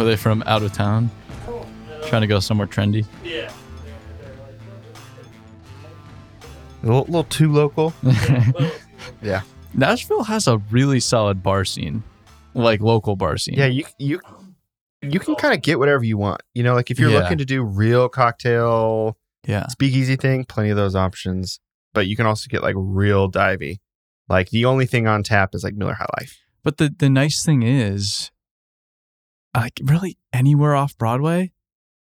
Were they from out of town? Trying to go somewhere trendy? Yeah. A little, little too local. yeah. Nashville has a really solid bar scene, like local bar scene. Yeah, you you you can kind of get whatever you want. You know, like if you're Yeah. looking to do real cocktail yeah. speakeasy thing, plenty of those options. But you can also get like real divey. Like the only thing on tap is like Miller High Life. But the the nice thing is, like really anywhere off Broadway,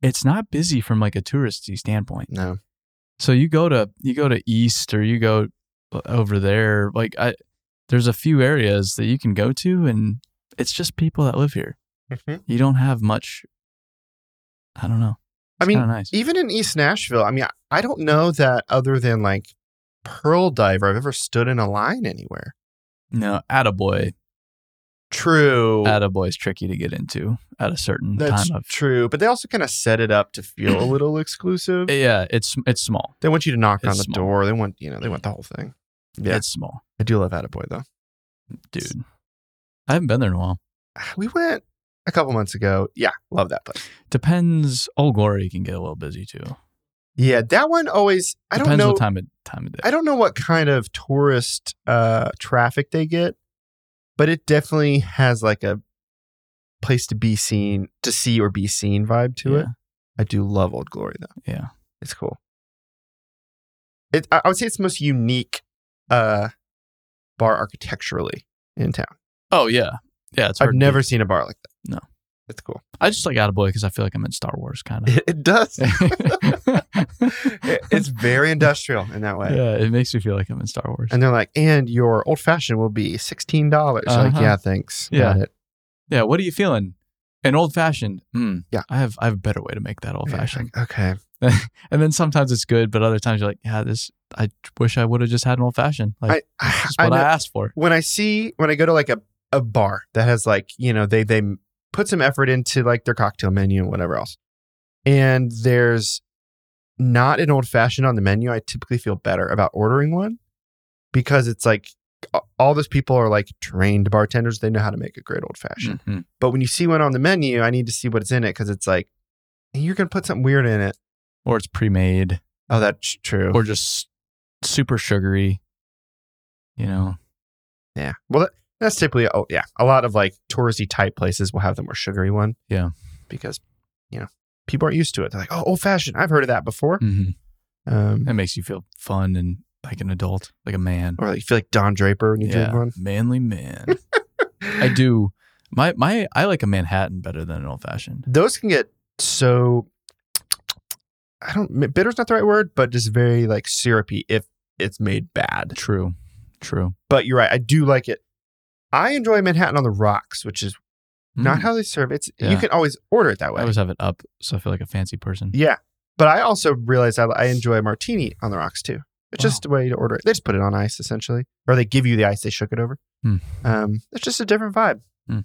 it's not busy from like a touristy standpoint. No. So you go to you go to East or you go over there, like I, there's a few areas that you can go to, and it's just people that live here. Mhm. You don't have much. I don't know. I mean, nice. even in East Nashville, I mean, I don't know that other than like Pearl Diver, I've ever stood in a line anywhere. no, Attaboy, True. Attaboy's tricky to get into at a certain That's time of. true. But they also kind of set it up to feel a little exclusive. Yeah, it's it's small. They want you to knock on the small. door. They want, you know, they want the whole thing. Yeah. It's small, I do love Attaboy though. dude. I haven't been there in a while. We went a couple months ago. Yeah, love that place. Depends. Old Glory can get a little busy too. Yeah, that one always. I Depends don't know. what time of time of day. I don't know what kind of tourist uh, traffic they get, but it definitely has like a place to be seen, to see or be seen vibe to it. I do love Old Glory though. Yeah. It's cool. It. I would say it's the most unique uh, bar architecturally in town. Oh yeah, yeah. It's I've to never seen a bar like that. No. It's cool. I just like Attaboy because I feel like I'm in Star Wars kind of. It, it does. It- it's very industrial in that way. yeah, it makes me feel like I'm in Star Wars. And they're like, and your old fashioned will be sixteen dollars. Like, Uh-huh. yeah, thanks. Yeah. Got it. yeah, what are you feeling? An old fashioned. Mm, Yeah. I have I have a better way to make that old Yeah, fashioned. like, okay. And then sometimes it's good, but other times you're like, yeah, this. I wish I would have just had an old fashioned. Like I, that's I what I, know- asked for. when I see when I go to like a, a bar that has like, you know, they they put some effort into like their cocktail menu and whatever else. And there's not an old fashioned on the menu, I typically feel better about ordering one because it's like all those people are like trained bartenders. They know how to make a great old fashioned. Mhm. But when you see one on the menu, I need to see what's in it because it's like you're gonna put something weird in it. Or it's pre made, Oh, that's true. or just super sugary. You know. yeah. Well, that, that's typically oh yeah. A lot of like touristy type places will have the more sugary one. Yeah. Because you know people aren't used to it. They're like, oh, old fashioned. I've heard of that before. hmm Um, It makes you feel fun and like an adult, like a man. or like you feel like Don Draper when you drink one. manly man. I do. My my I like a Manhattan better than an old fashioned. Those can get so. I don't. Bitter's not the right word, but just very like syrupy if it's made bad. True, true. But you're right. I do like it. I enjoy Manhattan on the rocks, which is not Mm. how they serve it. It's, You Yeah. can always order it that way. I always have it up, so I feel like a fancy person. yeah. But I also realize I, I enjoy martini on the rocks too. It's Wow. just a way to order it. They just put it on ice essentially, or they give you the ice. They shook it over. Hmm. Um, it's just a different vibe. Hmm.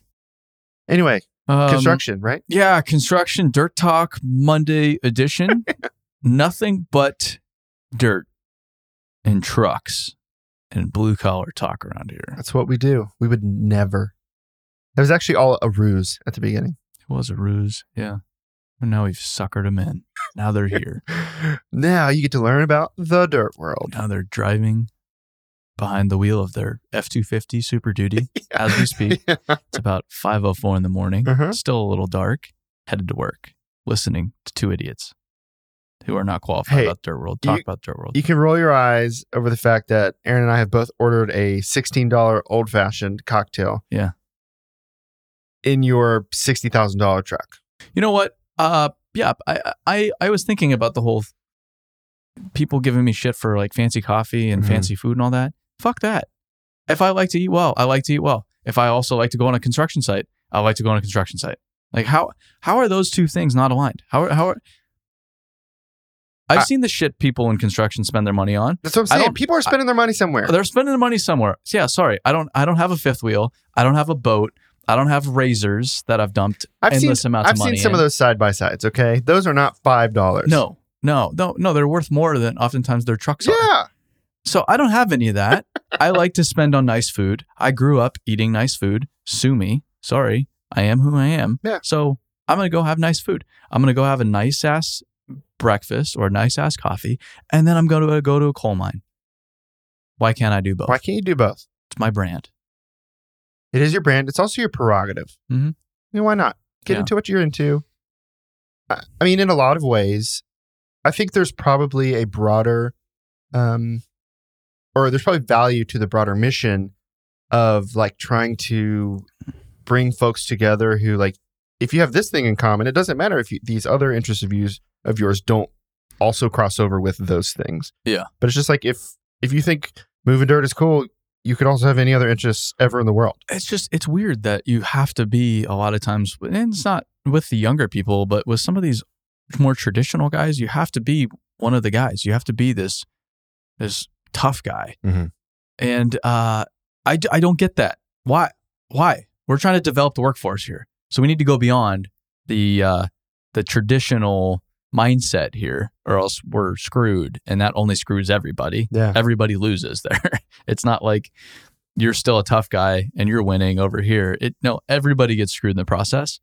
Anyway, Um, construction, right? Yeah, construction dirt talk Monday edition. Nothing but dirt and trucks and blue collar talk around here. That's what we do. We would never. It was actually all a ruse at the beginning. It was a ruse. Yeah. And now we've suckered them in. Now they're here. now you get to learn about the dirt world. now they're driving behind the wheel of their F two fifty Super Duty as we speak. It's about five oh four in the morning. Uh-huh. Still a little dark. Headed to work, listening to two idiots who are not qualified Hey, about dirt world. Talk you- about dirt world. You can roll your eyes over the fact that Aaron and I have both ordered a $16 old fashioned cocktail. Yeah. In your $60,000 truck. You know what? Uh, yeah, I, I, I was thinking about the whole people giving me shit for like fancy coffee and Mhm. fancy food and all that. Fuck that. If I like to eat well, I like to eat well. If I also like to go on a construction site, I like to go on a construction site. Like how how are those two things not aligned? How how are I've I- seen the shit people in construction spend their money on. That's what I'm I saying. People are spending their money somewhere. They're spending the money somewhere. So yeah, sorry. I don't I don't have a fifth wheel. I don't have a boat. I don't have razors that I've dumped I've seen, endless amounts I've of money. seen some in. of those side by sides, okay? Those are not $5. No, no, no, no. They're worth more than oftentimes their trucks are. Yeah. So I don't have any of that. I like to spend on nice food. I grew up eating nice food. Sue me. Sorry. I am who I am. Yeah. So I'm going to go have nice food. I'm going to go have a nice ass breakfast or a nice ass coffee. And then I'm going to go to a coal mine. Why can't I do both? Why can't you do both? It's my brand. It is your brand. It's also your prerogative. Mhm. You know, why not? Get Yeah. into what you're into. I, I mean, in a lot of ways, I think there's probably a broader, um, or there's probably value to the broader mission of like trying to bring folks together who like, if you have this thing in common, it doesn't matter if you, these other interests of yours of yours don't also cross over with those things. Yeah. But it's just like if if you think moving dirt is cool, you could also have any other interests ever in the world. It's just, it's weird that you have to be a lot of times, and it's not with the younger people, but with some of these more traditional guys, you have to be one of the guys. You have to be this, this tough guy. Mhm. And uh, I I don't get that. Why? Why? We're trying to develop the workforce here. So we need to go beyond the, uh, the traditional mindset here, or else we're screwed. And that only screws everybody Yeah. everybody loses there. it's not like you're still a tough guy and you're winning over here. It no, everybody gets screwed in the process.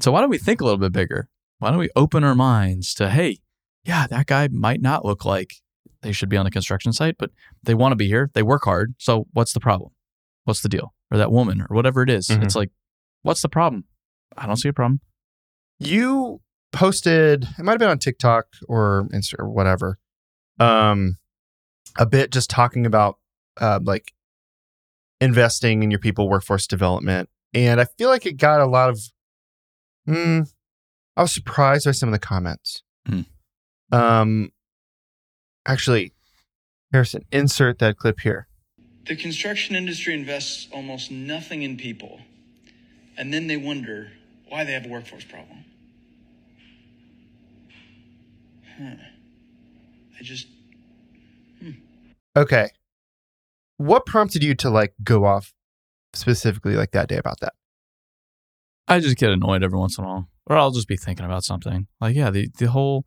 So why don't we think a little bit bigger? Why don't we open our minds to hey, yeah, that guy might not look like they should be on a construction site, but they want to be here. They work hard. So what's the problem? What's the deal? Or that woman or whatever it is. Mhm. It's like, what's the problem? I don't see a problem. You posted, it might have been on TikTok or Insta or whatever, um, a bit just talking about uh, like investing in your people workforce development. And I feel like it got a lot of, hmm, I was surprised by some of the comments. Hmm. Um, actually, Harrison, insert that clip here. The construction industry invests almost nothing in people, and then they wonder why they have a workforce problem. Huh. I just. Okay. What prompted you to like go off specifically like that day about that? I just get annoyed every once in a while, or I'll just be thinking about something. Like, yeah, the the whole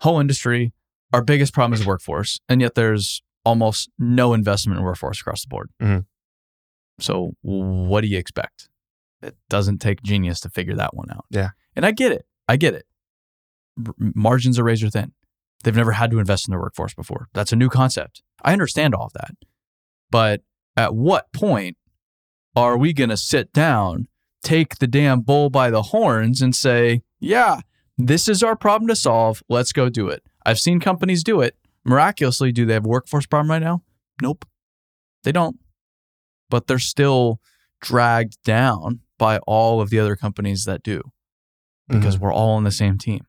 whole industry, our biggest problem is workforce, and yet there's almost no investment in workforce across the board. Mhm. So, what do you expect? It doesn't take genius to figure that one out. Yeah. and I get it. I get it. R- margins are razor thin. They've never had to invest in their workforce before. That's a new concept. I understand all of that, but at what point are we going to sit down? take the damn bull by the horns and say, yeah, this is our problem to solve. Let's go do it. I've seen companies do it. Miraculously, do they have a workforce problem right now? Nope. They don't. But they're still dragged down by all of the other companies that do because we're all on the same team.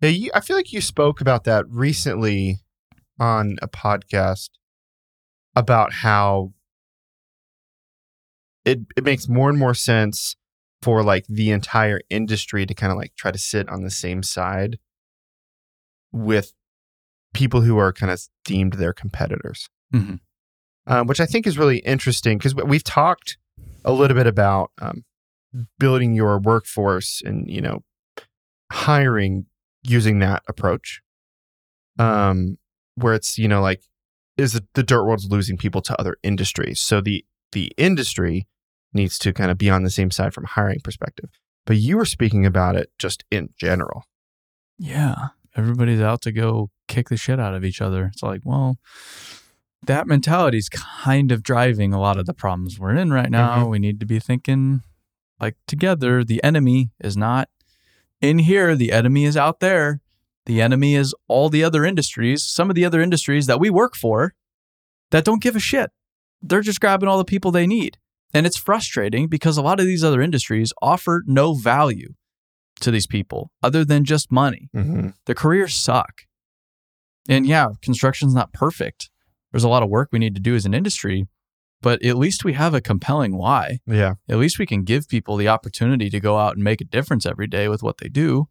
Yeah, you, I feel like you spoke about that recently on a podcast about how it it makes more and more sense for like the entire industry to kind of like try to sit on the same side with people who are kind of deemed their competitors, Mhm. um, which I think is really interesting because we've talked a little bit about um, building your workforce and you know hiring using that approach um where it's you know like is the, the dirt world's losing people to other industries so the the industry needs to kind of be on the same side from hiring perspective but you were speaking about it just in general. Yeah. Everybody's out to go kick the shit out of each other. It's like, well, that mentality is kind of driving a lot of the problems we're in right now. We need to be thinking like together. The enemy is not in here, the enemy is out there. The enemy is all the other industries, some of the other industries that we work for that don't give a shit. They're just grabbing all the people they need. And it's frustrating because a lot of these other industries offer no value to these people other than just money. Mm-hmm. The careers suck. And yeah, construction's not perfect. There's a lot of work we need to do as an industry, but at least we have a compelling why. Yeah. At least we can give people the opportunity to go out and make a difference every day with what they do.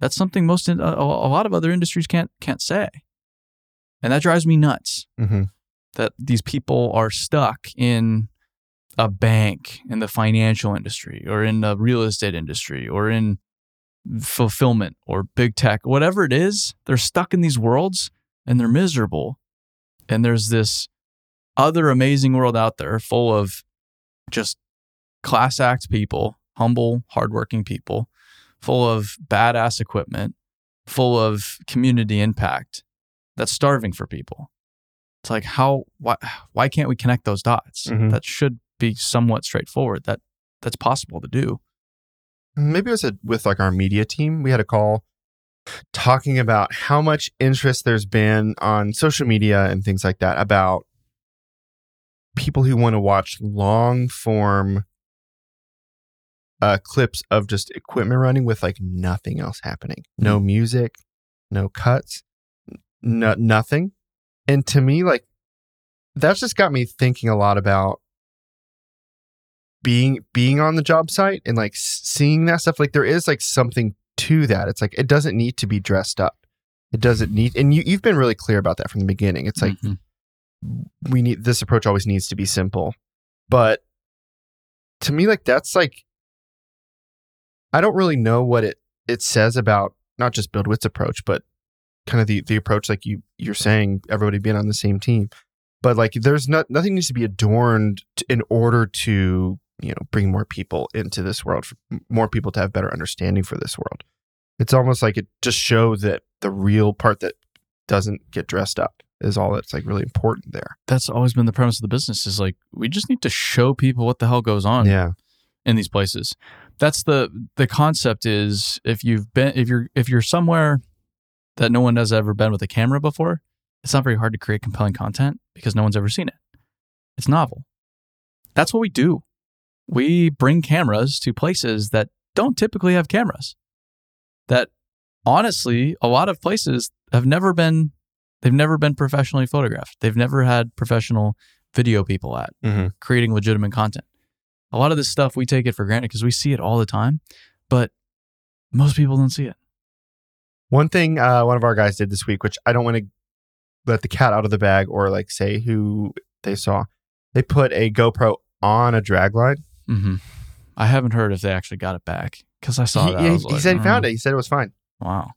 That's something most in, a, a lot of other industries can't can't say. And that drives me nuts Mm-hmm. that these people are stuck in a bank in the financial industry or in the real estate industry or in fulfillment or big tech, whatever it is, they're stuck in these worlds and they're miserable. And there's this other amazing world out there full of just class act people, humble, hardworking people, full of badass equipment, full of community impact that's starving for people. It's like how why why can't we connect those dots? Mhm. That should be somewhat straightforward. That that's possible to do. maybe it was a, with like our media team we had a call talking about how much interest there's been on social media and things like that about people who want to watch long form uh, clips of just equipment running with like nothing else happening. No music no cuts no, nothing. And to me like that's just got me thinking a lot about being being on the job site and like seeing that stuff. Like there is like something to that. It's like it doesn't need to be dressed up. It doesn't need and you, you've been really clear about that from the beginning. It's like Mhm. we need this approach always needs to be simple. But to me like that's like i don't really know what it it says about not just BuildWitt's approach but kind of the the approach like you you're saying everybody being on the same team. But like there's not nothing needs to be adorned in order to you know bring more people into this world for more people to have better understanding for this world it's almost like it just shows that the real part that doesn't get dressed up is all that's like really important there That's always been the premise of the business is like we just need to show people what the hell goes on yeah in these places. That's the the concept is if you've been if you're if you're somewhere that no one has ever been with a camera before, it's not very hard to create compelling content because no one's ever seen it. It's novel. That's what we do. We bring cameras to places that don't typically have cameras. That honestly, a lot of places have never been they've never been professionally photographed. They've never had professional video people at mm-hmm. creating legitimate content. A lot of this stuff we take it for granted because we see it all the time, but most people don't see it. One thing uh, one of our guys did this week, which I don't want to let the cat out of the bag or like say who they saw, they put a GoPro on a drag line. Hmm I haven't heard if they actually got it back because I saw He, that. he- he like, said he found "Mm, it. He said it was fine. Wow,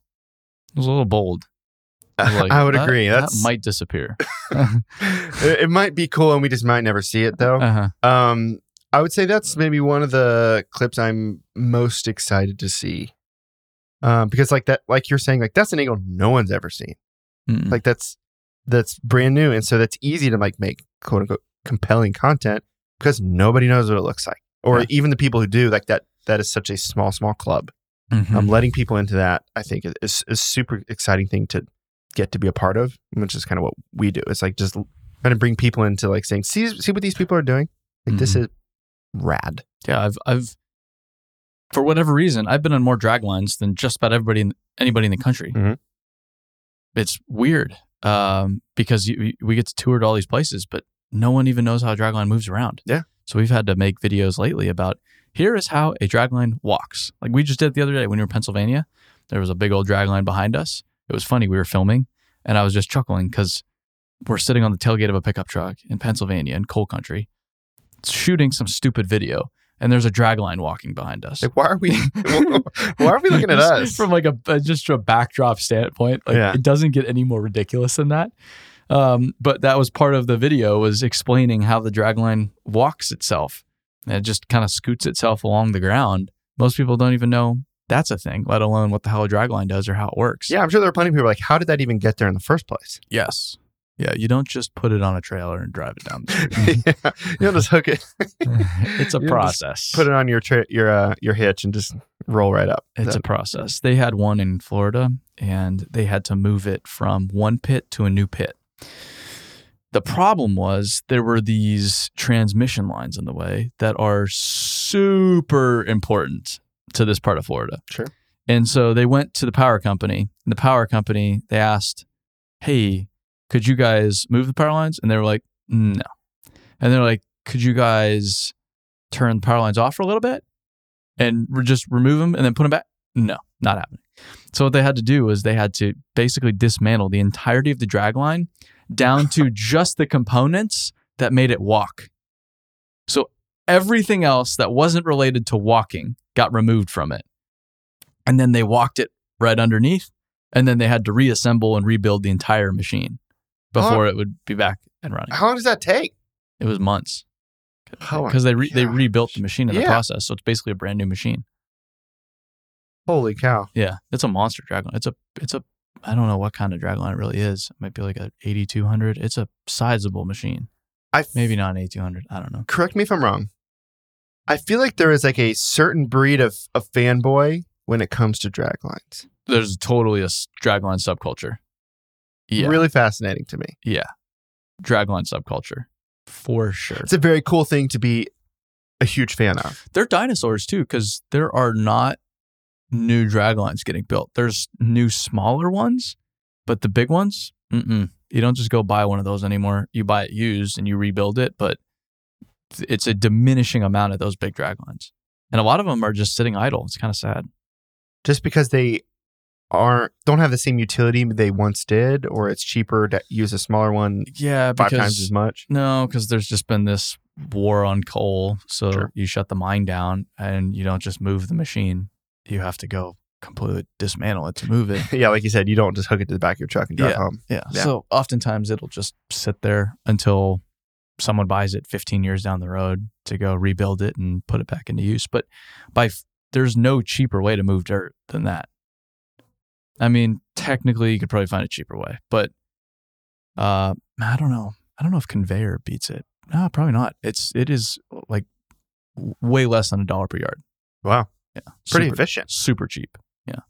it was a little bold. I, like, I would that- agree. that might disappear. it, it might be cool, and we just might never see it though. Uh-huh. Um, I would say that's maybe one of the clips I'm most excited to see. Um, because like that, like you're saying, like that's an angle no one's ever seen. Mm. Like that's that's brand new, and so that's easy to like make quote unquote compelling content because nobody knows what it looks like, or Yeah. even the people who do. Like that, that is such a small, small club. Mhm. Um, letting people into that, I think, is is a super exciting thing to get to be a part of, which is kind of what we do. It's like just kind of bring people into like saying, see, see what these people are doing. Like this Mhm. is rad. yeah, I've I've for whatever reason I've been on more drag lines than just about everybody in, anybody in the country. Mhm. It's weird um, because you, we get to tour to all these places, but no one even knows how a dragline moves around. Yeah. So we've had to make videos lately about here is how a dragline walks. Like we just did the other day when we were in Pennsylvania. There was a big old dragline behind us. It was funny. We were filming, and I was just chuckling because we're sitting on the tailgate of a pickup truck in Pennsylvania in coal country, shooting some stupid video, and there's a dragline walking behind us. Like, why are we? why are we looking at us? from like a uh, just a backdrop standpoint? Like Yeah. it doesn't get any more ridiculous than that. Um, but that was part of the video was explaining how the dragline walks itself. And it just kind of scoots itself along the ground Most people don't even know that's a thing, let alone what the hell a dragline does or how it works. Yeah, I'm sure there are plenty of people like, how did that even get there in the first place? Yes. Yeah. You don't just put it on a trailer and drive it down the street. yeah, you don't just hook it. it's a You process. Put it on your tra- your uh, your hitch and just roll right up. It's So- a process. They had one in Florida and they had to move it from one pit to a new pit. The problem was there were these transmission lines in the way that are super important to this part of Florida. Sure. And so they went to the power company. And the power company, they asked, Hey, could you guys move the power lines? And they were like, No. And they're like, Could you guys turn the power lines off for a little bit and re- just remove them and then put them back? No, not happening. So what they had to do was they had to basically dismantle the entirety of the drag line down to just the components that made it walk. So everything else that wasn't related to walking got removed from it. And then they walked it right underneath and then they had to reassemble and rebuild the entire machine before it would be back and running. How long does that take? It was months. Oh Because they re- they rebuilt the machine in the process, so it's basically a brand new machine. Holy cow! Yeah, it's a monster dragline. It's a it's a I don't know what kind of dragline it really is. It might be like a 8200. It's a sizable machine. I f- Maybe not an 8200. I don't know. correct me if I'm wrong. I feel like there is like a certain breed of, of fanboy when it comes to draglines. There's totally a dragline subculture. Yeah, Really fascinating to me. yeah, dragline subculture for sure. It's a very cool thing to be a huge fan of. They're dinosaurs too, because there are not new draglines getting built. There's new smaller ones, but the big ones, mm-mm. you don't just go buy one of those anymore. You buy it used and you rebuild it, but it's a diminishing amount of those big draglines, and a lot of them are just sitting idle. It's kind of sad. Just because they aren't don't have the same utility they once did, or it's cheaper to use a smaller one Yeah, five because times as much. no, because there's just been this war on coal. So Sure. you shut the mine down, and you don't just move the machine. You have to go completely dismantle it to move it. yeah, like you said, you don't just hook it to the back of your truck and drive home. Yeah. Yeah. So oftentimes it'll just sit there until someone buys it 15 years down the road to go rebuild it and put it back into use. But by f- there's no cheaper way to move dirt than that. I mean, technically you could probably find a cheaper way, but uh, I don't know. I don't know if conveyor beats it. No, probably not. It's it is like w- way less than a dollar per yard. Wow, Yeah, pretty super, efficient. super cheap. Yeah.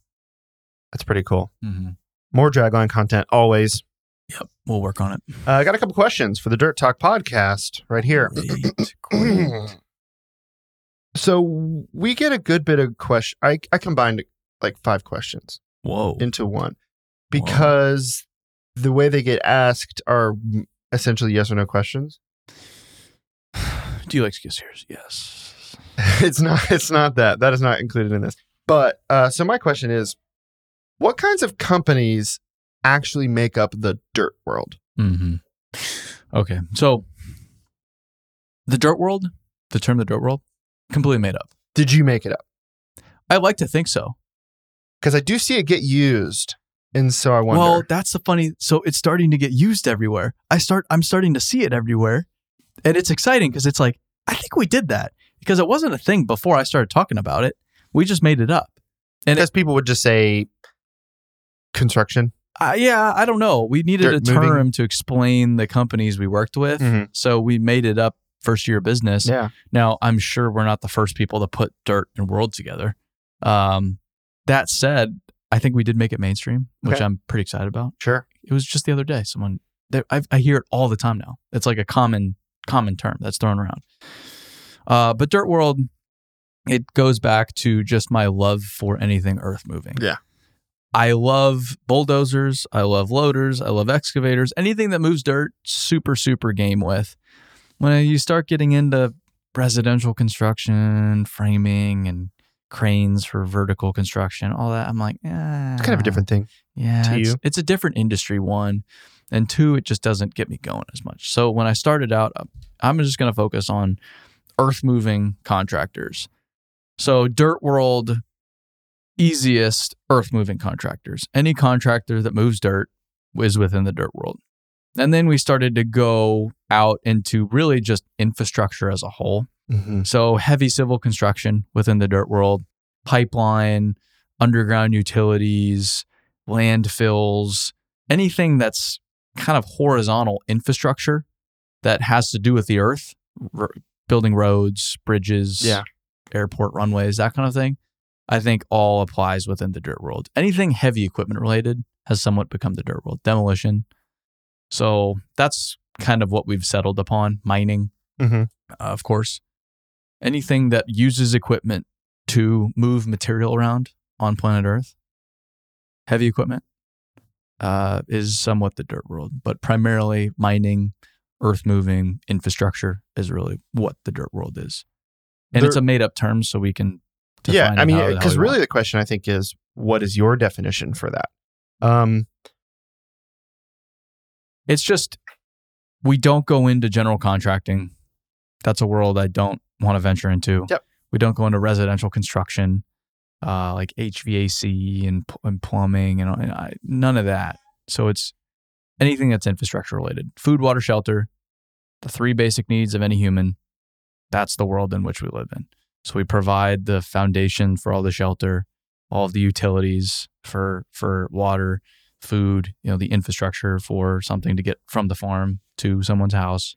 That's pretty cool. Mm-hmm. More dragline content always. Yep, we'll work on it. Uh, I got a couple questions for the Dirt Talk podcast right here. Great, great. so we get a good bit of question. I I combined like five questions Whoa. into one because the way they get asked are essentially yes or no questions. Do you like to? Yes. it's not. It's not that. That is not included in this. But uh, so my question is, what kinds of companies actually make up the dirt world? Mm-hmm. Okay. So the dirt world, the term the dirt world, completely made up. Did you make it up? I like to think so. Because I do see it get used, and so I wonder. Well, that's the funny. So it's starting to get used everywhere. I start. I'm starting to see it everywhere, and it's exciting because it's like I think we did that because it wasn't a thing before I started talking about it. We just made it up. And because people would just say construction. Uh, yeah, I don't know. We needed Dirt a term moving. to explain the companies we worked with, Mhm. so we made it up first year of business. Yeah. Now, I'm sure we're not the first people to put dirt and world together. Um, that said, I think we did make it mainstream, which Okay. I'm pretty excited about. Sure. It was just the other day. Someone, I, I hear it all the time now. It's like a common common term that's thrown around. Uh, but dirt world, it goes back to just my love for anything earth moving. Yeah. I love bulldozers. I love loaders. I love excavators. Anything that moves dirt, super, super game with. When you start getting into residential construction, framing, and cranes for vertical construction, all that, I'm like, eh, It's kind of a different thing. yeah, to it's, you. it's a different industry. One, and two, it just doesn't get me going as much. So when I started out, I'm just going to focus on earth moving contractors. So dirt world, easiest earth moving contractors. Any contractor that moves dirt is within the dirt world. And then we started to go out into really just infrastructure as a whole. Mm-hmm. So heavy civil construction within the dirt world, pipeline, underground utilities, landfills, anything that's kind of horizontal infrastructure that has to do with the earth, building roads, bridges, Yeah. airport runways, that kind of thing. I think all applies within the dirt world. Anything heavy equipment related has somewhat become the dirt world. Demolition. So that's kind of what we've settled upon. Mining, hmm uh, of course. Anything that uses equipment to move material around on planet Earth, heavy equipment, uh, is somewhat the dirt world, but primarily mining, earth moving, infrastructure is really what the dirt world is. And it's a made up term, so we can. Yeah, I mean, however the hell because really want. the question I think is, what is your definition for that? Um, it's just we don't go into general contracting. That's a world I don't want to venture into. Yep. We don't go into residential construction, uh, like HVAC and, and plumbing and, and I, none of that. So it's anything that's infrastructure related: food, water, shelter, the three basic needs of any human. That's the world in which we live in. So we provide the foundation for all the shelter, all of the utilities for for water, food, you know, the infrastructure for something to get from the farm to someone's house.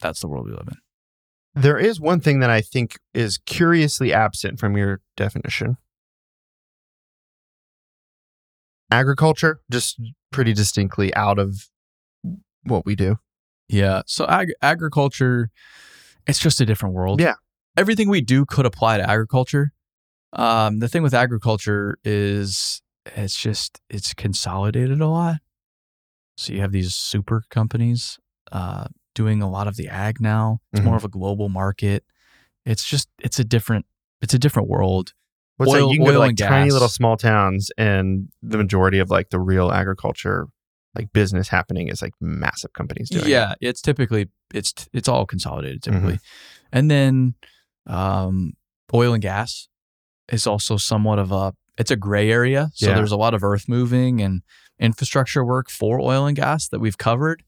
That's the world we live in. there is one thing that I think is curiously absent from your definition. Agriculture, just pretty distinctly out of what we do. Yeah. So ag- agriculture, it's just a different world. Yeah. Everything we do could apply to agriculture. Um, the thing with agriculture is it's just it's consolidated a lot. So you have these super companies uh, doing a lot of the ag now. It's more Mhm. of a global market. It's just it's a different it's a different world. What's Oil- that? You can go to like tiny gas. little small towns, and the majority of like the real agriculture, like business happening, is like massive companies doing. it. yeah, it's typically it's it's all consolidated Mm-hmm. typically, and then um, oil and gas is also somewhat of a it's a gray area. So Yeah. there's a lot of earth moving and infrastructure work for oil and gas that we've covered,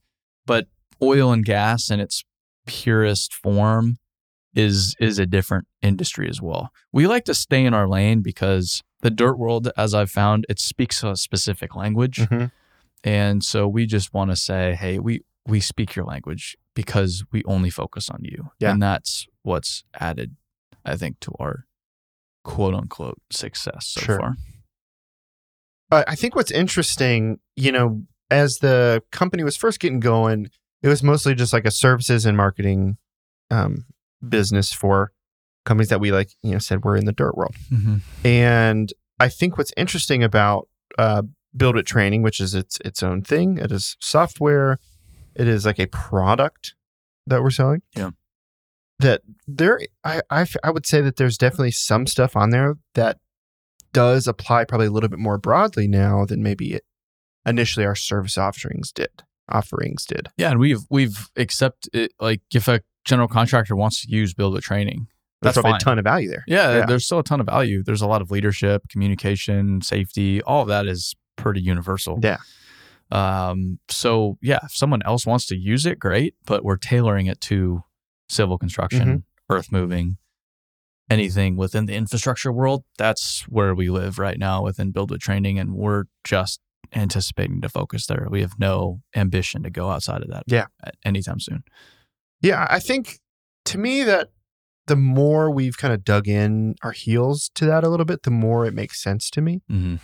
but oil and gas in its purest form is is a different industry as well. We like to stay in our lane because the dirt world, as I've found, it speaks a specific language. Mhm. And so we just want to say, hey, we we speak your language because we only focus on you. Yeah. And that's what's added, I think, to our quote unquote success so Sure. far. Uh, I think what's interesting, you know, as the company was first getting going, it was mostly just like a services and marketing um, business for companies that we like, you know, said we're in the dirt world. And I think what's interesting about uh, BuildWitt Training, which is its its own thing, it is software, it is like a product that we're selling. Yeah. That there, I, I f- I would say that there's definitely some stuff on there that does apply probably a little bit more broadly now than maybe it, initially our service offerings did. Offerings did. Yeah, and we've we've accepted like if a general contractor wants to use BuildWitt training. That's a ton of value there. Yeah, Yeah. there's still a ton of value. There's a lot of leadership, communication, safety, all of that is pretty universal. Yeah. Um, so yeah, if someone else wants to use it, great, but we're tailoring it to civil construction, Mm-hmm. earth moving, anything within the infrastructure world. That's where we live right now within BuildWitt Training, and we're just anticipating to focus there. We have no ambition to go outside of that. Yeah. anytime soon. Yeah, I think to me that the more we've kind of dug in our heels to that a little bit, the more it makes sense to me. Mm-hmm.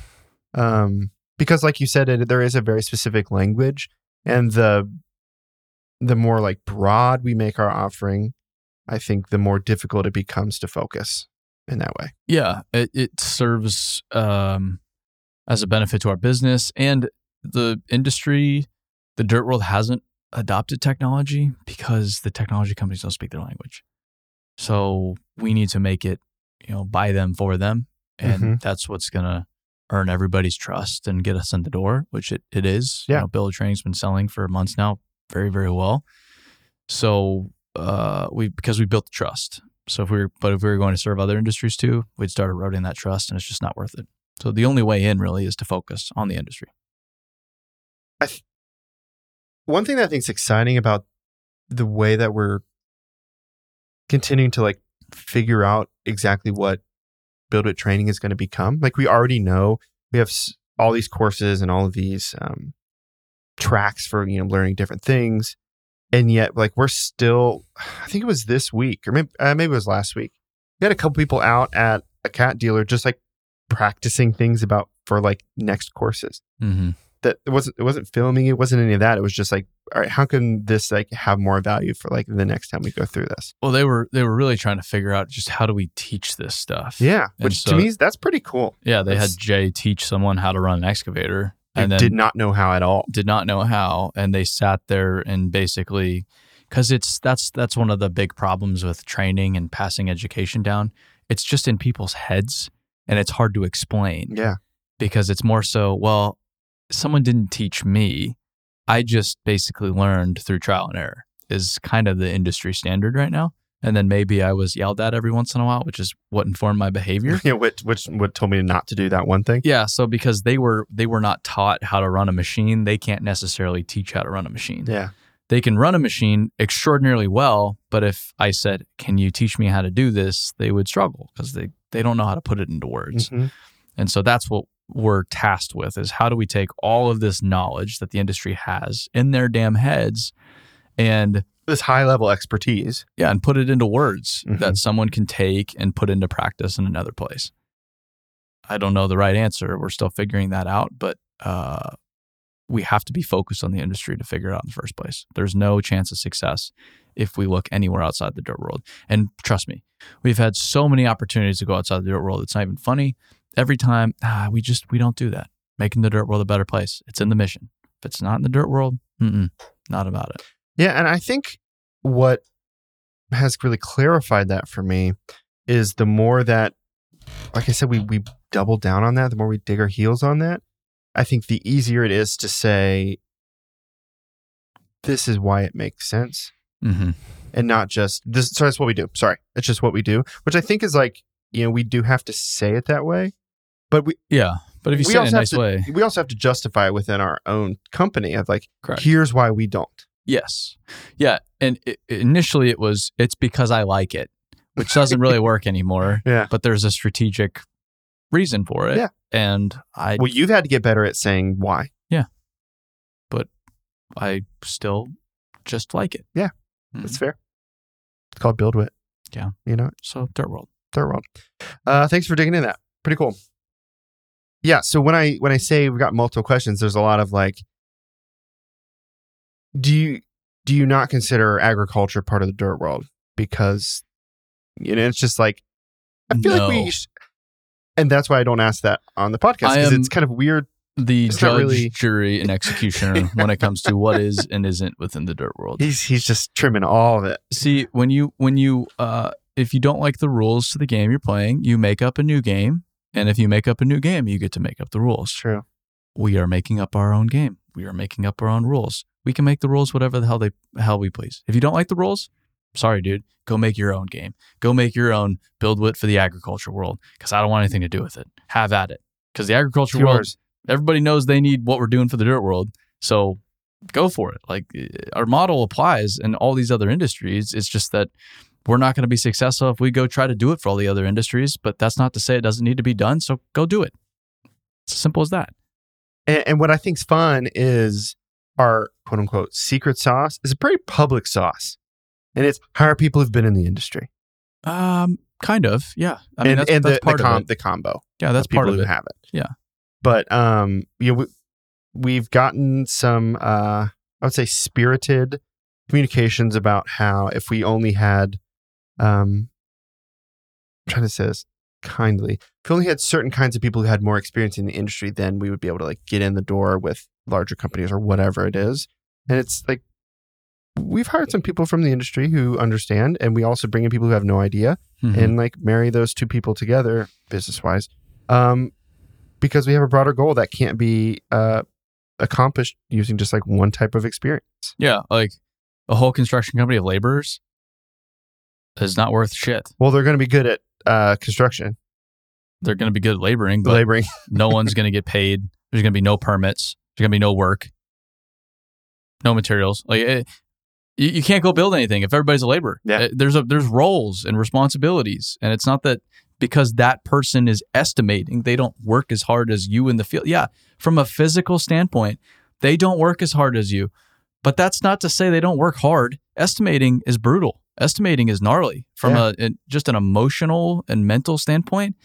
Um, because, like you said, it, there is a very specific language, and the the more like broad we make our offering, I think the more difficult it becomes to focus in that way. Yeah, it, it serves um, as a benefit to our business and the industry. The dirt world hasn't adopted technology because the technology companies don't speak their language. So we need to make it, you know, by them for them, and Mhm. that's what's gonna earn everybody's trust and get us in the door, which it, it is. You Yeah. know, Build Training's been selling for months now, very very well. So uh, we because we built the trust. So if we were, but if we were going to serve other industries too, we'd start eroding that trust, and it's just not worth it. So the only way in really is to focus on the industry. One thing that I think is exciting about the way that we're continuing to like figure out exactly what BuildWitt training is going to become. Like we already know we have all these courses and all of these um, tracks for you know learning different things, and yet like we're still. I think it was this week or maybe uh, maybe it was last week. We had a couple people out at a cat dealer just like practicing things about for like next courses Mm-hmm. That it wasn't it wasn't filming it wasn't any of that it was just like all right how can this like have more value for like the next time we go through this Well, they were they were really trying to figure out just how do we teach this stuff. yeah And which so- to me that's pretty cool Yeah, they That's- had Jay teach someone how to run an excavator, and did not know how at all did not know how, and they sat there and basically, because it's that's that's one of the big problems with training and passing education down. It's just in people's heads, and it's hard to explain yeah because it's more so. Well, someone didn't teach me. I just basically learned through trial and error. Is kind of the industry standard right now. And then maybe I was yelled at every once in a while, which is what informed my behavior. yeah which which what told me not to do that one thing Yeah, so because they were they were not taught how to run a machine, they can't necessarily teach how to run a machine. yeah They can run a machine extraordinarily well, but if I said, "Can you teach me how to do this?" they would struggle because they they don't know how to put it into words. Mhm. And so that's what we're tasked with is how do we take all of this knowledge that the industry has in their damn heads and this high level expertise yeah, and put it into words Mhm. that someone can take and put into practice in another place. I don't know the right answer. We're still figuring that out, but uh, we have to be focused on the industry to figure it out in the first place. There's no chance of success if we look anywhere outside the dirt world. And trust me, we've had so many opportunities to go outside the dirt world. It's not even funny. Every time, ah, we just we don't do that. Making the dirt world a better place. It's in the mission. If it's not in the dirt world, mm-mm, not about it. yeah and i think what has really clarified that for me is the more that like i said we we double down on that the more we dig our heels on that i think the easier it is to say this is why it makes sense Mm-hmm. and not just this. Sorry, that's what we do. Sorry, it's just what we do, which I think is like you know we do have to say it that way, but we Yeah, but if you say it in a nice to- way, we also have to justify it within our own company of like correct. here's why we don't. Yes. Yeah. And i initially it was, it's because I like it, which doesn't really work anymore. Yeah. But there's a strategic reason for it. Yeah. And I, Well, you've had to get better at saying why. Yeah, but I still just like it. Yeah. Mhm. That's fair. It's called BuildWitt. Yeah. You know, So Dirt World. third world. Uh, thanks for digging in that. Pretty cool. Yeah. So when I when I say we've got multiple questions, there's a lot of like, do you do you not consider agriculture part of the dirt world because you know it's just like I feel like we. Sh- and that's why I don't ask that on the podcast because it's kind of weird. The It's judge, really- jury, and executioner when it comes to what is and isn't within the dirt world. He's he's just trimming all of it. See, when you when you uh if you don't like the rules to the game you're playing, you make up a new game. And if you make up a new game, you get to make up the rules. True. we are making up our own game. We are making up our own rules. We can make the rules whatever the hell they hell we please. If you don't like the rules, sorry, dude, go make your own game. Go make your own BuildWitt for the agriculture world because I don't want anything to do with it. Have at it. Because the agriculture It's world, yours. everybody knows they need what we're doing for the dirt world. So go for it. Like eh, our model applies in all these other industries. It's just that we're not going to be successful if we go try to do it for all the other industries. But that's not to say it doesn't need to be done. So go do it. It's as simple as that. And, and what I think's fun is our quote unquote secret sauce is a pretty public sauce, and it's hire people who've been in the industry. Um, kind of, yeah. I mean, and that's, and that's the, part the, com- of it. the combo. Yeah, that's part of who it. have it. Yeah. But um, you know, we, we've gotten some uh, I would say spirited communications about how if we only had um, I'm trying to say this kindly, if we only had certain kinds of people who had more experience in the industry, then we would be able to like get in the door with larger companies or whatever it is. And it's like we've hired some people from the industry who understand, and we also bring in people who have no idea Mhm. and like marry those two people together business wise um because we have a broader goal that can't be uh accomplished using just like one type of experience yeah, like a whole construction company of laborers is not worth shit. well they're going to be good at uh construction They're going to be good at laboring, but laboring no one's going to get paid. There's going to be no permits. There's going to be no work, no materials. Like it, you, you can't go build anything if everybody's a laborer. Yeah. Uh, There's a there's roles and responsibilities, and it's not that because that person is estimating they don't work as hard as you in the field. Yeah, from a physical standpoint, they don't work as hard as you. But that's not to say they don't work hard. Estimating is brutal. Estimating is gnarly from Yeah. a, a just an emotional and mental standpoint.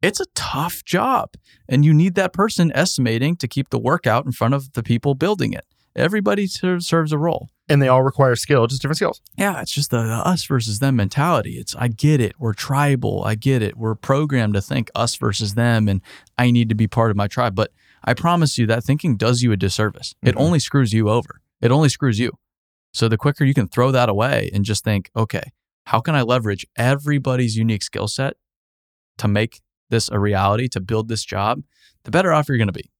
It's a tough job, and you need that person estimating to keep the work out in front of the people building it. Everybody ser- serves a role. And they all require skill, just different skills. Yeah, it's just the, the us versus them mentality. It's I get it. We're tribal. I get it. We're programmed to think us versus them, and I need to be part of my tribe. But I promise you that thinking does you a disservice. It Mhm. only screws you over. It only screws you. So the quicker you can throw that away and just think, okay, how can I leverage everybody's unique skill set to make this a reality, to build this job, the better off you're going to be.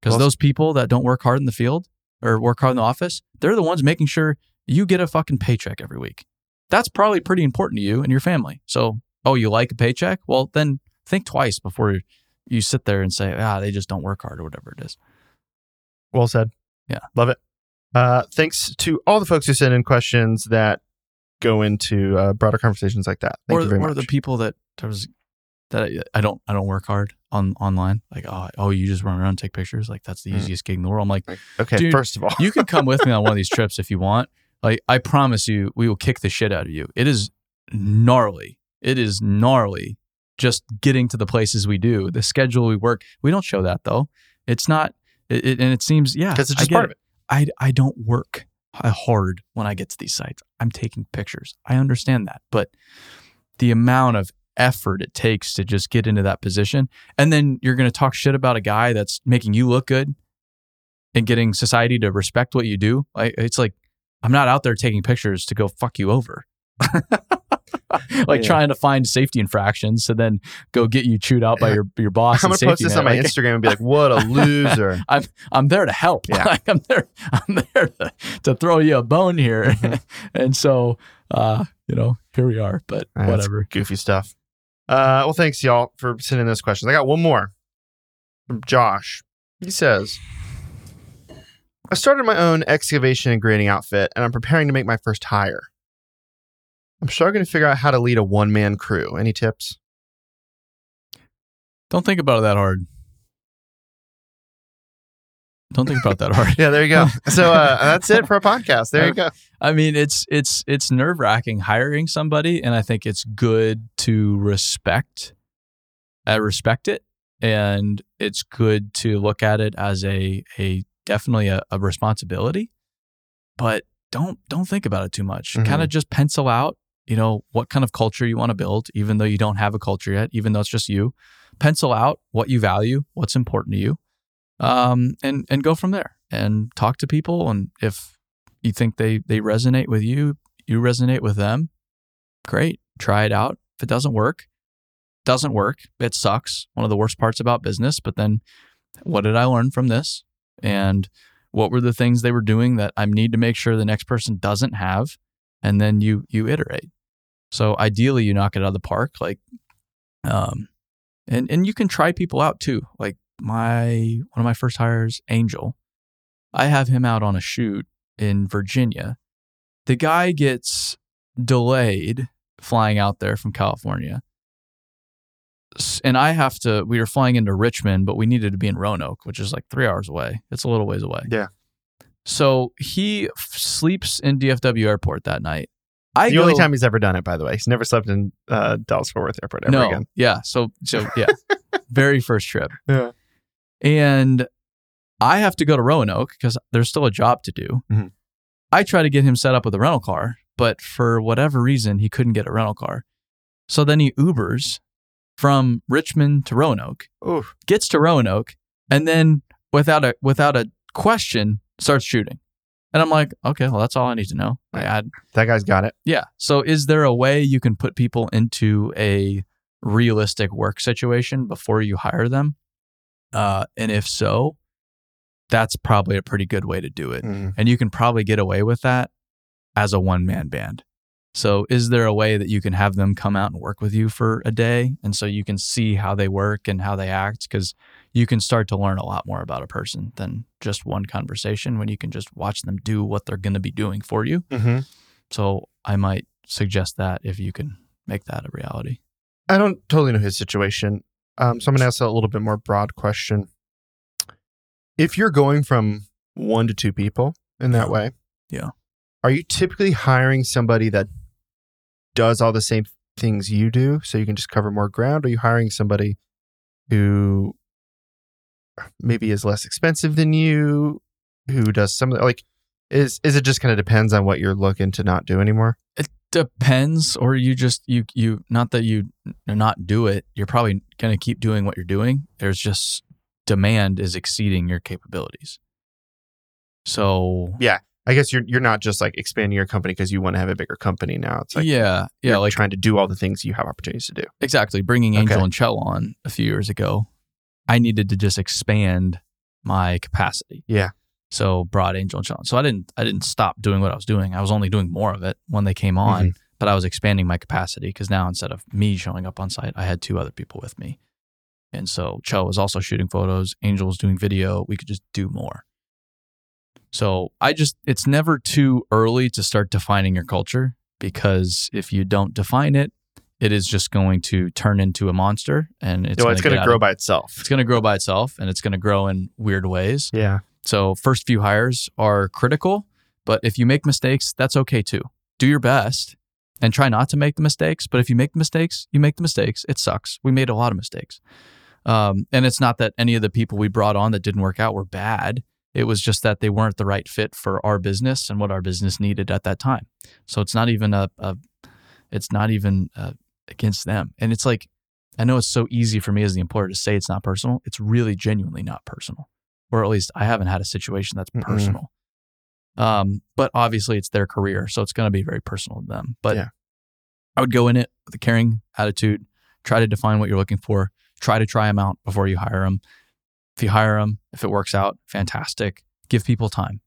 Because Well- those people that don't work hard in the field or work hard in the office, they're the ones making sure you get a fucking paycheck every week. That's probably pretty important to you and your family. So, oh, you like a paycheck? Well, then think twice before you sit there and say, ah, they just don't work hard or whatever it is. Well said. Yeah. Love it. Uh, thanks to all the folks who send in questions that go into uh, broader conversations like that. Thank or you very or much. the people that there was that I, I don't I don't work hard on online. Like oh oh you just run around and take pictures. Like that's the Mm. easiest gig in the world. I'm like okay, first of all, you can come with me on one of these trips if you want. Like I promise you, we will kick the shit out of you. It is gnarly. It is gnarly. Just getting to the places we do, the schedule we work. We don't show that though. It's not. It, it, and it seems yeah because it's just part of it. I, I don't work hard when I get to these sites. I'm taking pictures. I understand that. But the amount of effort it takes to just get into that position, and then you're going to talk shit about a guy that's making you look good and getting society to respect what you do. Like, it's like, I'm not out there taking pictures to go fuck you over. like Yeah. trying to find safety infractions to then go get you chewed out by your your boss. I'm gonna post this net. on my Like, Instagram and be like, "What a loser!" I'm I'm there to help. Yeah. Like I'm there. I'm there to, to throw you a bone here. Mhm. and so, uh, you know, here we are. But whatever. goofy stuff. Uh, well, thanks y'all for sending those questions. I got one more from Josh. He says, "I started my own excavation and grading outfit, and I'm preparing to make my first hire. I'm struggling to figure out how to lead a one man crew. Any tips? Don't think about it that hard. Don't think about that hard. Yeah, there you go. so uh, that's it for a podcast. There you go. I mean, it's it's it's nerve wracking hiring somebody, and I think it's good to respect, uh, respect it, and it's good to look at it as a a definitely a, a responsibility, but don't don't think about it too much. Mhm. Kind of just pencil out, you know, what kind of culture you want to build, even though you don't have a culture yet, even though it's just you. Pencil out what you value, what's important to you, um, and and go from there. And talk to people, and if you think they they resonate with you, you resonate with them, great. Try it out. If it doesn't work, doesn't work. It sucks. One of the worst parts about business. But then, what did I learn from this? And what were the things they were doing that I need to make sure the next person doesn't have? And then you you iterate. So ideally, you knock it out of the park. Like, um, and and you can try people out too. Like my one of my first hires, Angel. I have him out on a shoot in Virginia. The guy gets delayed flying out there from California. And I have to, we were flying into Richmond, but we needed to be in Roanoke, which is like three hours away. It's a little ways away. Yeah. So he f- sleeps in DFW airport that night. I the go, only time he's ever done it, by the way. He's never slept in uh, Dallas Fort Worth Airport ever no, again. yeah. So, so yeah, very first trip. Yeah. And I have to go to Roanoke because there's still a job to do. Mhm. I try to get him set up with a rental car, but for whatever reason, he couldn't get a rental car. So then he Ubers from Richmond to Roanoke, Oof. gets to Roanoke, and then without a without a question starts shooting. And I'm like, okay, well, that's all I need to know. I add That guy's got it. yeah. So is there a way you can put people into a realistic work situation before you hire them? Uh, and if so, that's probably a pretty good way to do it. Mm. And you can probably get away with that as a one man band. So is there a way that you can have them come out and work with you for a day? And so you can see how they work and how they act? Because you can start to learn a lot more about a person than just one conversation when you can just watch them do what they're going to be doing for you. hmm So I might suggest that if you can make that a reality. I don't totally know his situation. Um, so I'm going to ask a little bit more broad question. If you're going from one to two people in that way, Yeah. are you typically hiring somebody that does all the same things you do, so you can just cover more ground? Or are you hiring somebody who maybe is less expensive than you, who does some like is is it just kind of depends on what you're looking to not do anymore? It depends or you just you you not that you not do it you're probably going to keep doing what you're doing there's just demand is exceeding your capabilities so yeah, I guess you're you're not just like expanding your company because you want to have a bigger company now. It's like yeah yeah like trying to do all the things you have opportunities to do. exactly bringing angel Okay. and Chell on a few years ago i needed to just expand my capacity Yeah. so brought angel and on. so i didn't i didn't stop doing what i was doing i was only doing more of it when they came on Mm-hmm. but I was expanding my capacity because now instead of me showing up on site, I had two other people with me. And so Cho was also shooting photos, Angel was doing video. We could just do more. So I just, it's never too early to start defining your culture because if you don't define it, it is just going to turn into a monster and it's no, gonna it's gonna grow of- by itself. It's going to grow by itself and it's going to grow in weird ways. Yeah. So first few hires are critical, but if you make mistakes, that's okay too. Do your best and try not to make the mistakes. But if you make the mistakes, you make the mistakes. It sucks. We made a lot of mistakes. Um, and it's not that any of the people we brought on that didn't work out were bad. It was just that they weren't the right fit for our business and what our business needed at that time. So it's not even a, a it's not even uh, against them. And it's like, I know it's so easy for me as the employer to say it's not personal. It's really genuinely not personal, or at least I haven't had a situation that's Mm-mm. personal. Um, but obviously it's their career, so it's going to be very personal to them. But Yeah. I would go in it with a caring attitude, try to define what you're looking for, try to try them out before you hire them. If you hire them, if it works out, fantastic. Give people time.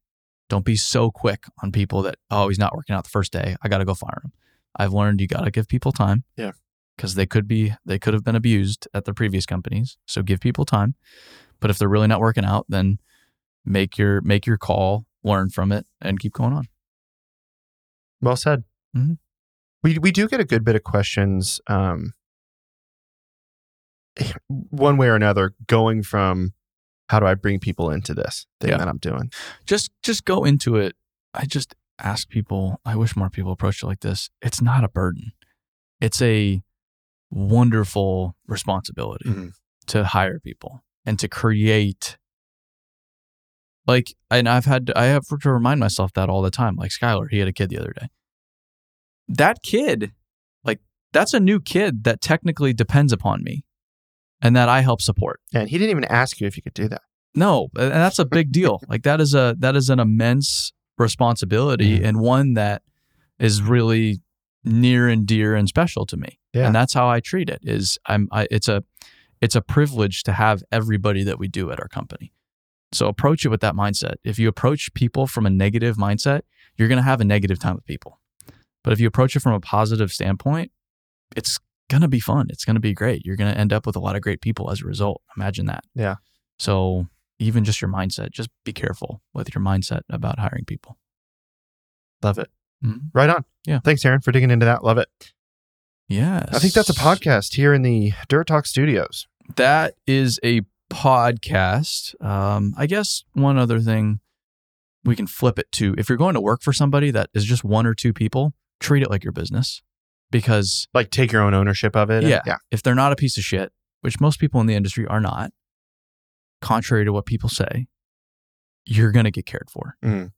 Don't be so quick on people that, oh, he's not working out the first day. I got to go fire him. I've learned you got to give people time. Yeah. Because they could be, they could have been abused at their previous companies. So give people time. But if they're really not working out, then make your make your call, learn from it, and keep going on. Well said. Mhm. We we do get a good bit of questions, um, one way or another, going from how do I bring people into this thing Yeah. that I'm doing. just just go into it. I just ask people, I wish more people approach it like this. It's not a burden. It's a wonderful responsibility Mhm. to hire people and to create like and I've had I have to remind myself that all the time. Like Skylar, he had a kid the other day. That kid, like that's a new kid that technically depends upon me and that I help support. And he didn't even ask you if you could do that. No, and that's a big deal. like that is a that is an immense responsibility and one that is really near and dear and special to me. Yeah. And that's how I treat it. Is I'm I, it's a it's a privilege to have everybody that we do at our company. So approach it with that mindset. If you approach people from a negative mindset, you're going to have a negative time with people. But if you approach it from a positive standpoint, it's going to be fun. It's going to be great. You're going to end up with a lot of great people as a result. Imagine that. Yeah. So even just your mindset, just be careful with your mindset about hiring people. Love it. Mhm. Right on. Yeah. Thanks, Aaron, for digging into that. Love it. Yes. I think that's a podcast here in the Dirt Talk Studios. That is a podcast. Um, I guess one other thing we can flip it to if you're going to work for somebody that is just one or two people, treat it like your business. Because Like take your own ownership of it. and- Yeah. yeah. if they're not a piece of shit, which most people in the industry are not, contrary to what people say, you're going to get cared for. Mhm.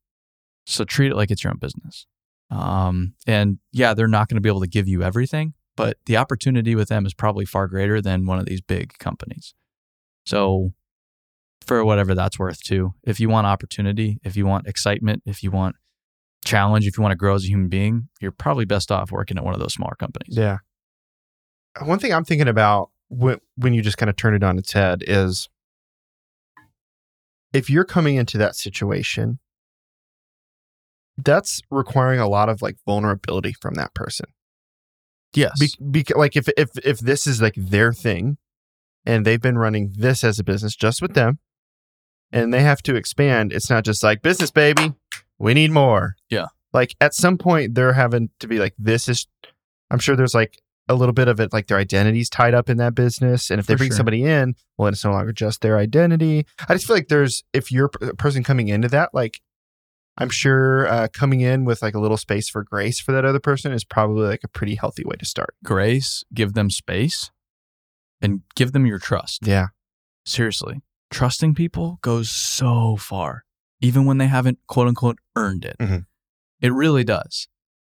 So treat it like it's your own business. Um, and yeah, they're not going to be able to give you everything, but the opportunity with them is probably far greater than one of these big companies. So for whatever that's worth too, if you want opportunity, if you want excitement, if you want challenge, if you want to grow as a human being, you're probably best off working at one of those smaller companies. Yeah. One thing I'm thinking about when, when you just kind of turn it on its head is if you're coming into that situation, that's requiring a lot of like vulnerability from that person. Yes. Be, bec like if if if this is like their thing, and they've been running this as a business just with them, and they have to expand, it's not just like business baby, we need more. Yeah. Like at some point they're having to be like this is. I'm sure there's like a little bit of it like their identity's tied up in that business. And if they For bring sure. somebody in, well, it's no longer just their identity. I just feel like there's, if you're a person coming into that, like, I'm sure uh, coming in with like a little space for grace for that other person is probably like a pretty healthy way to start. Grace, give them space and give them your trust. Yeah. Seriously, trusting people goes so far, even when they haven't quote unquote earned it. Mhm. It really does.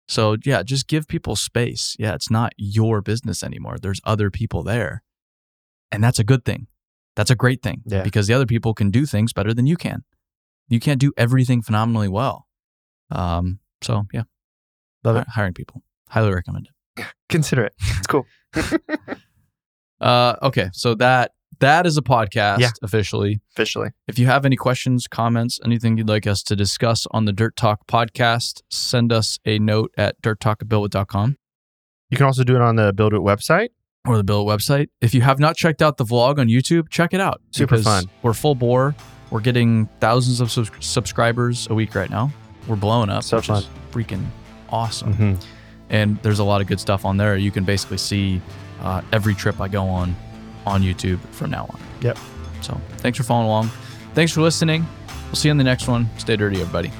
So, yeah, just give people space. Yeah, it's not your business anymore. There's other people there. And that's a good thing. That's a great thing Yeah. because the other people can do things better than you can. You can't do everything phenomenally well. Um, so, yeah, Love it. hiring people. Highly recommend it. Consider it. It's cool. Uh, okay, so that that is a podcast Yeah. officially. Officially. If you have any questions, comments, anything you'd like us to discuss on the Dirt Talk podcast, send us a note at dirttalk@buildwitt.com You can also do it on the BuildWitt website. or the Bill website. If you have not checked out the vlog on YouTube, check it out. Super fun. We're full bore. We're getting thousands of subs- subscribers a week right now. We're blowing up. So which is freaking awesome. Mm-hmm. and there's a lot of good stuff on there. You can basically see uh, every trip I go on on YouTube from now on. Yep. So thanks for following along. Thanks for listening. We'll see you in the next one. Stay dirty, everybody.